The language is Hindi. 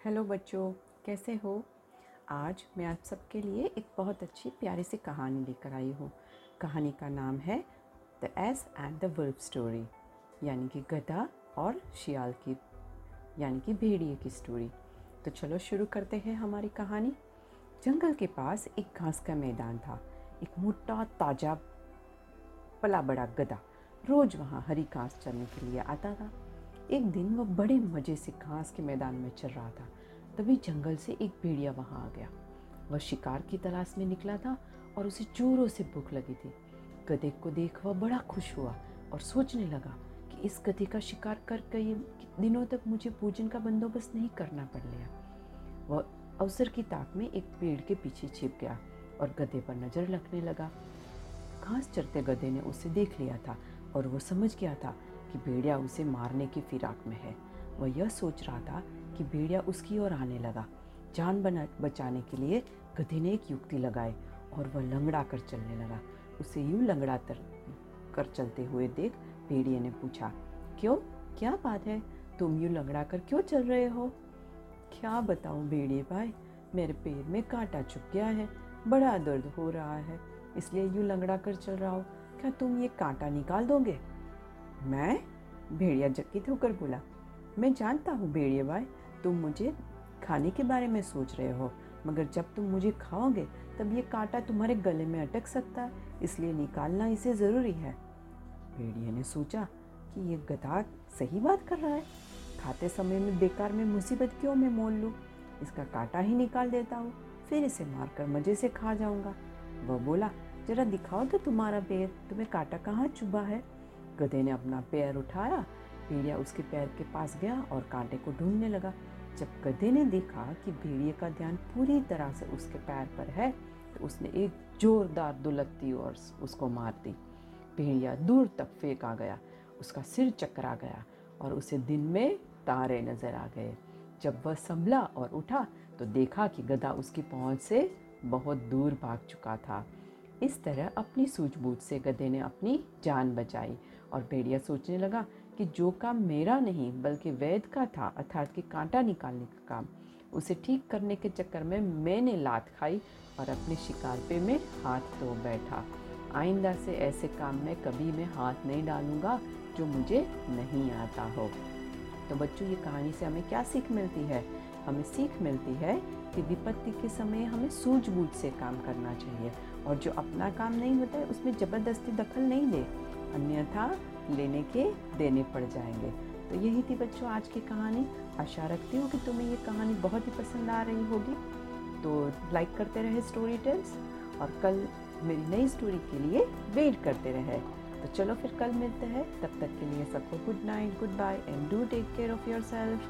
हेलो बच्चों, कैसे हो? आज मैं आप सबके लिए एक बहुत अच्छी प्यारी सी कहानी लेकर आई हूँ। कहानी का नाम है the ass and the verb story यानी कि गधा और शियाल की, यानी कि भेड़िए की स्टोरी तो चलो शुरू करते हैं हमारी कहानी। जंगल के पास एक घास का मैदान था। एक मोटा, ताज़ा, पला बड़ा गधा रोज वहाँ हरी घास चलने के लिए आता था। एक दिन वह बड़े मज़े से घास के मैदान में चल रहा था। तभी जंगल से एक भेड़िया वहाँ आ गया। वह शिकार की तलाश में निकला था और उसे जोरों से भूख लगी थी। गधे को देख वह बड़ा खुश हुआ और सोचने लगा कि इस गधे का शिकार कर कई दिनों तक मुझे भोजन का बंदोबस्त नहीं करना पड़ लिया वह अवसर की ताक में एक पेड़ के पीछे छिप गया और गधे पर नज़र रखने लगा। घास चरते गधे ने उसे देख लिया था और वो समझ गया था कि भेड़िया उसे मारने की फिराक में है। वह यह सोच रहा था कि भेड़िया उसकी ओर आने लगा। जान बना, बचाने के लिए गधे ने एक युक्ति लगाई और वह लंगड़ा कर चलने लगा। उसे यूँ लंगड़ा तर, कर चलते हुए देख भेड़िए ने पूछा, क्यों? क्या बात है? तुम यूँ लंगड़ा कर क्यों चल रहे हो? क्या बताऊँ भेड़िए भाई? मेरे पैर में कांटा चुप गया है, बड़ा दर्द हो रहा है, इसलिए यूँ लंगड़ा कर चल रहा हो। क्या तुम ये कांटा निकाल दोगे? मैं भेड़िया जक्कित होकर बोला, मैं जानता हूँ भेड़िया भाई, तुम मुझे खाने के बारे में सोच रहे हो, मगर जब तुम मुझे खाओगे, तब ये कांटा तुम्हारे गले में अटक सकता है, इसलिए निकालना इसे ज़रूरी है। भेड़िया ने सोचा कि ये गधा सही बात कर रहा है। खाते समय में बेकार में मुसीबत क्यों मैं मोल लूँ? इसका कांटा ही निकाल देता हूँ, फिर इसे मारकर मज़े से खा जाऊँगा। वह बोला, जरा दिखाओ तो तुम्हारा पैर तुम्हें कांटा कहाँ चुभा है? गधे ने अपना पैर उठाया, भेड़िया उसके पैर के पास गया और कांटे को ढूँढने लगा। जब गधे ने देखा कि भेड़िए का ध्यान पूरी तरह से उसके पैर पर है तो उसने एक जोरदार दुलत्ती और उसको मार दी। भेड़िया दूर तक फेंक आ गया, उसका सिर चकरा गया और उसे दिन में तारे नज़र आ गए। जब वह संभला और उठा तो देखा कि गधा उसकी पहुँच से बहुत दूर भाग चुका था। इस तरह अपनी सूझबूझ से गधे ने अपनी जान बचाई और भेड़िया सोचने लगा कि जो काम मेरा नहीं, बल्कि वैद का था, अर्थात कि कांटा निकालने का काम, उसे ठीक करने के चक्कर में मैंने लात खाई और अपने शिकार पे में हाथ धो बैठा। आइंदा से ऐसे काम में कभी मैं हाथ नहीं डालूँगा, जो मुझे नहीं आता हो। तो बच्चों, ये कहानी से हमें क्या सीख मिलती है? हमें सीख मिलती है कि विपत्ति के समय हमें सूझबूझ से काम करना चाहिए, और जो अपना काम नहीं होता है, उसमें ज़बरदस्ती दखल नहीं दे। अन्यथा लेने के देने पड़ जाएँगे। तो यही थी बच्चों आज की कहानी। आशा रखती हूँ कि तुम्हें ये कहानी बहुत ही पसंद आ रही होगी। तो लाइक करते रहे स्टोरी टेल्स और कल मेरी नई स्टोरी के लिए वेट करते रहे। तो चलो फिर कल मिलते हैं। तब तक के लिए सबको good night good bye and do take care of yourself